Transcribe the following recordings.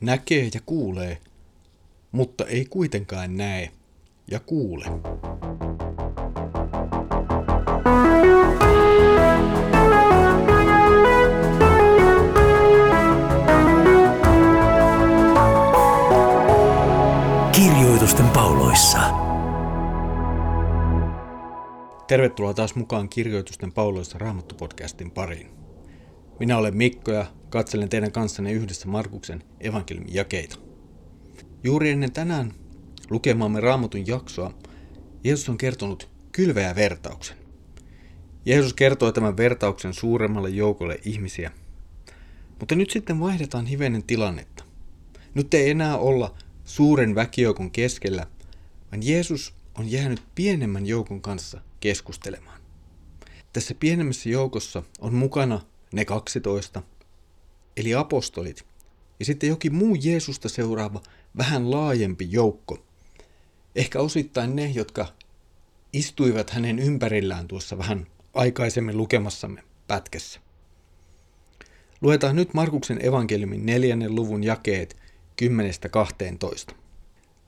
näkee ja kuulee, mutta ei kuitenkaan näe ja kuule. Kirjoitusten pauloissa. Tervetuloa taas mukaan Kirjoitusten pauloissa Raamattu-podcastin pariin. Minä olen Mikko ja katselen teidän kanssanne yhdessä Markuksen evankeliumin jakeita. Juuri ennen tänään lukemaamme Raamatun jaksoa Jeesus on kertonut kylveä vertauksen. Jeesus kertoo tämän vertauksen suuremmalle joukolle ihmisiä. Mutta nyt sitten vaihdetaan hivenen tilannetta. Nyt ei enää olla suuren väkijoukon keskellä, vaan Jeesus on jäänyt pienemmän joukon kanssa keskustelemaan. Tässä pienemmässä joukossa on mukana ne 12, eli apostolit, ja sitten jokin muu Jeesusta seuraava vähän laajempi joukko. Ehkä osittain ne, jotka istuivat hänen ympärillään tuossa vähän aikaisemmin lukemassamme pätkässä. Luetaan nyt Markuksen evankeliumin neljännen luvun jakeet 10-12.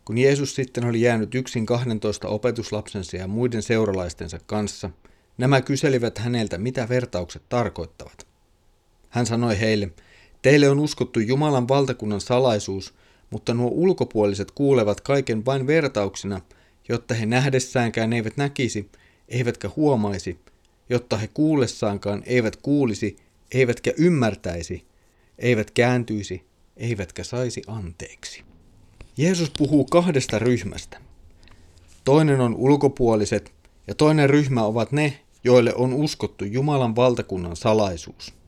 Kun Jeesus sitten oli jäänyt yksin 12 opetuslapsensa ja muiden seuralaistensa kanssa, nämä kyselivät häneltä, mitä vertaukset tarkoittavat. Hän sanoi heille, teille on uskottu Jumalan valtakunnan salaisuus, mutta nuo ulkopuoliset kuulevat kaiken vain vertauksina, jotta he nähdessäänkään eivät näkisi, eivätkä huomaisi, jotta he kuullessaankaan eivät kuulisi, eivätkä ymmärtäisi, eivät kääntyisi, eivätkä saisi anteeksi. Jeesus puhuu kahdesta ryhmästä. Toinen on ulkopuoliset ja toinen ryhmä ovat ne, joille on uskottu Jumalan valtakunnan salaisuus.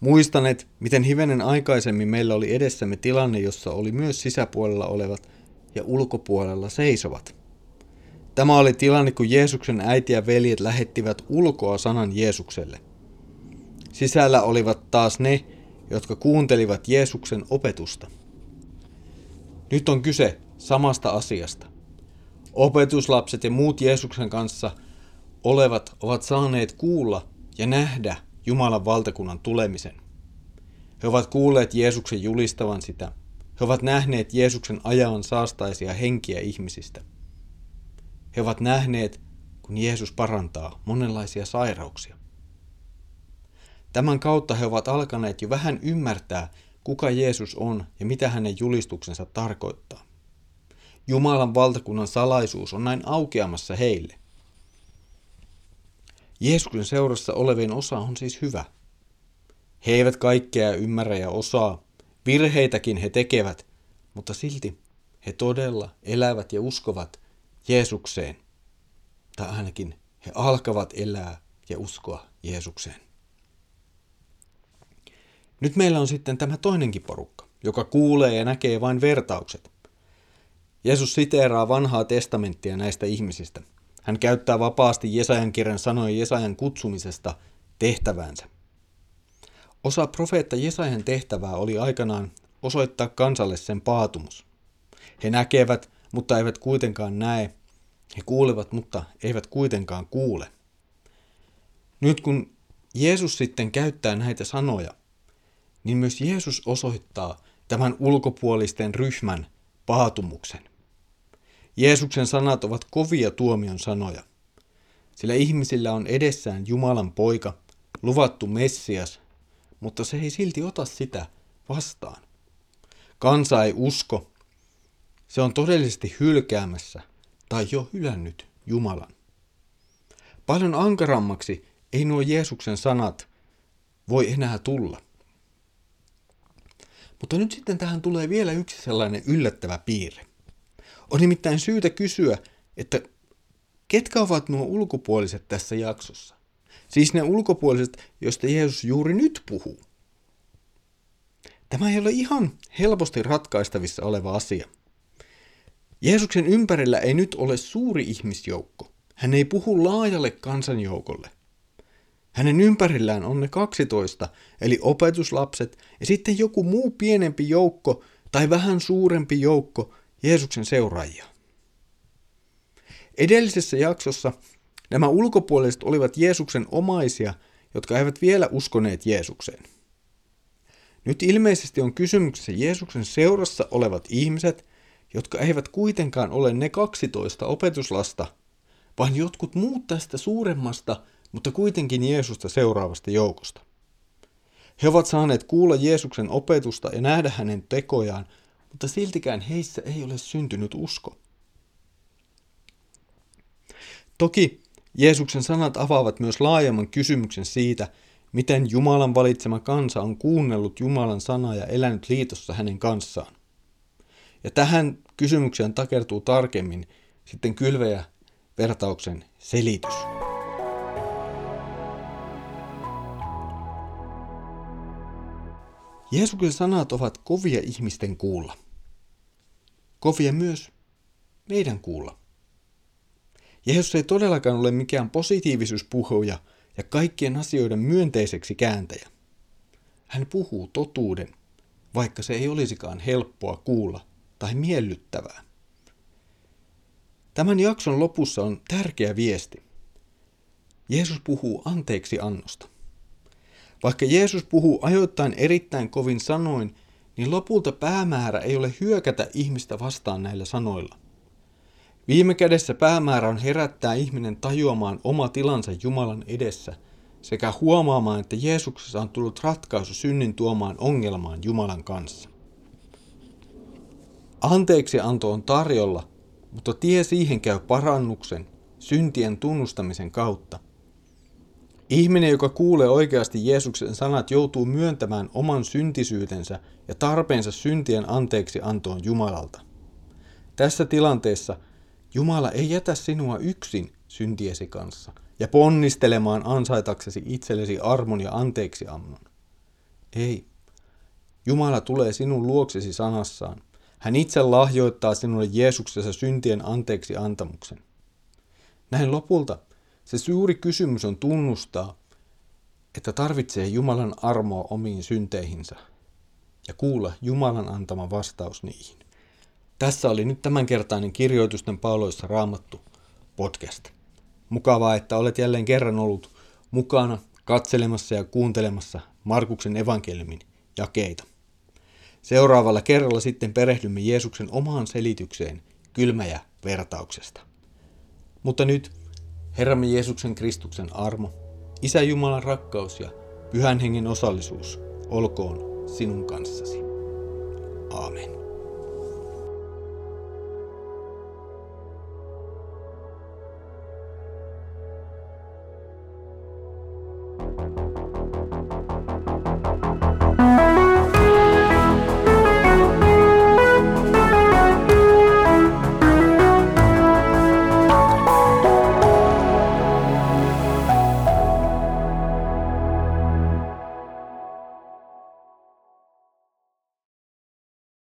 Muistanet, miten hivenen aikaisemmin meillä oli edessämme tilanne, jossa oli myös sisäpuolella olevat ja ulkopuolella seisovat. Tämä oli tilanne, kun Jeesuksen äiti ja veljet lähettivät ulkoa sanan Jeesukselle. Sisällä olivat taas ne, jotka kuuntelivat Jeesuksen opetusta. Nyt on kyse samasta asiasta. Opetuslapset ja muut Jeesuksen kanssa olevat ovat saaneet kuulla ja nähdä Jumalan valtakunnan tulemisen. He ovat kuulleet Jeesuksen julistavan sitä. He ovat nähneet Jeesuksen ajavan saastaisia henkiä ihmisistä. He ovat nähneet, kun Jeesus parantaa monenlaisia sairauksia. Tämän kautta he ovat alkaneet jo vähän ymmärtää, kuka Jeesus on ja mitä hänen julistuksensa tarkoittaa. Jumalan valtakunnan salaisuus on näin aukeamassa heille. Jeesuksen seurassa olevien osa on siis hyvä. He eivät kaikkea ymmärrä ja osaa, virheitäkin he tekevät, mutta silti he todella elävät ja uskovat Jeesukseen. Tai ainakin he alkavat elää ja uskoa Jeesukseen. Nyt meillä on sitten tämä toinenkin porukka, joka kuulee ja näkee vain vertaukset. Jeesus siteeraa vanhaa testamenttia näistä ihmisistä. Hän käyttää vapaasti Jesajan kirjan sanoja Jesajan kutsumisesta tehtäväänsä. Osa profeetta Jesajan tehtävää oli aikanaan osoittaa kansalle sen paatumus. He näkevät, mutta eivät kuitenkaan näe. He kuulevat, mutta eivät kuitenkaan kuule. Nyt kun Jeesus sitten käyttää näitä sanoja, niin myös Jeesus osoittaa tämän ulkopuolisten ryhmän paatumuksen. Jeesuksen sanat ovat kovia tuomion sanoja, sillä ihmisillä on edessään Jumalan poika, luvattu Messias, mutta se ei silti ota sitä vastaan. Kansa ei usko, se on todellisesti hylkäämässä tai jo hylännyt Jumalan. Paljon ankarammaksi ei nuo Jeesuksen sanat voi enää tulla. Mutta nyt sitten tähän tulee vielä yksi sellainen yllättävä piirre. On nimittäin syytä kysyä, että ketkä ovat nuo ulkopuoliset tässä jaksossa? Siis ne ulkopuoliset, joista Jeesus juuri nyt puhuu. Tämä ei ole ihan helposti ratkaistavissa oleva asia. Jeesuksen ympärillä ei nyt ole suuri ihmisjoukko. Hän ei puhu laajalle kansanjoukolle. Hänen ympärillään on ne 12, eli opetuslapset, ja sitten joku muu pienempi joukko tai vähän suurempi joukko Jeesuksen seuraajia. Edellisessä jaksossa nämä ulkopuoliset olivat Jeesuksen omaisia, jotka eivät vielä uskoneet Jeesukseen. Nyt ilmeisesti on kysymyksessä Jeesuksen seurassa olevat ihmiset, jotka eivät kuitenkaan ole ne 12 opetuslasta, vaan jotkut muut tästä suuremmasta, mutta kuitenkin Jeesusta seuraavasta joukosta. He ovat saaneet kuulla Jeesuksen opetusta ja nähdä hänen tekojaan, mutta siltikään heissä ei ole syntynyt usko. Toki Jeesuksen sanat avaavat myös laajemman kysymyksen siitä, miten Jumalan valitsema kansa on kuunnellut Jumalan sanaa ja elänyt liitossa hänen kanssaan. Ja tähän kysymykseen takertuu tarkemmin sitten kylveä vertauksen selitys. Jeesuksen sanat ovat kovia ihmisten kuulla. Kovia myös meidän kuulla. Jeesus ei todellakaan ole mikään positiivisuuspuhuja ja kaikkien asioiden myönteiseksi kääntäjä. Hän puhuu totuuden, vaikka se ei olisikaan helppoa kuulla tai miellyttävää. Tämän jakson lopussa on tärkeä viesti. Jeesus puhuu anteeksi annosta. Vaikka Jeesus puhuu ajoittain erittäin kovin sanoin, niin lopulta päämäärä ei ole hyökätä ihmistä vastaan näillä sanoilla. Viime kädessä päämäärä on herättää ihminen tajuamaan oma tilansa Jumalan edessä sekä huomaamaan, että Jeesuksessa on tullut ratkaisu synnin tuomaan ongelmaan Jumalan kanssa. Anteeksi anto on tarjolla, mutta tie siihen käy parannuksen, syntien tunnustamisen kautta. Ihminen, joka kuulee oikeasti Jeesuksen sanat, joutuu myöntämään oman syntisyytensä ja tarpeensa syntien anteeksi antoon Jumalalta. Tässä tilanteessa Jumala ei jätä sinua yksin syntiesi kanssa ja ponnistelemaan ansaitaksesi itsellesi armon ja anteeksi annon. Ei. Jumala tulee sinun luoksesi sanassaan hän itse lahjoittaa sinulle Jeesuksessa syntien anteeksi antamuksen. Näin lopulta se suuri kysymys on tunnustaa, että tarvitsee Jumalan armoa omiin synteihinsä ja kuulla Jumalan antama vastaus niihin. Tässä oli nyt tämänkertainen kirjoitusten pauloissa raamattu podcast. Mukavaa, että olet jälleen kerran ollut mukana katselemassa ja kuuntelemassa Markuksen evankeliumin jakeita. Seuraavalla kerralla sitten perehdymme Jeesuksen omaan selitykseen kylmäjä vertauksesta. Mutta nyt Herramme Jeesuksen Kristuksen armo, Isä Jumalan rakkaus ja Pyhän Hengen osallisuus olkoon sinun kanssasi. Aamen.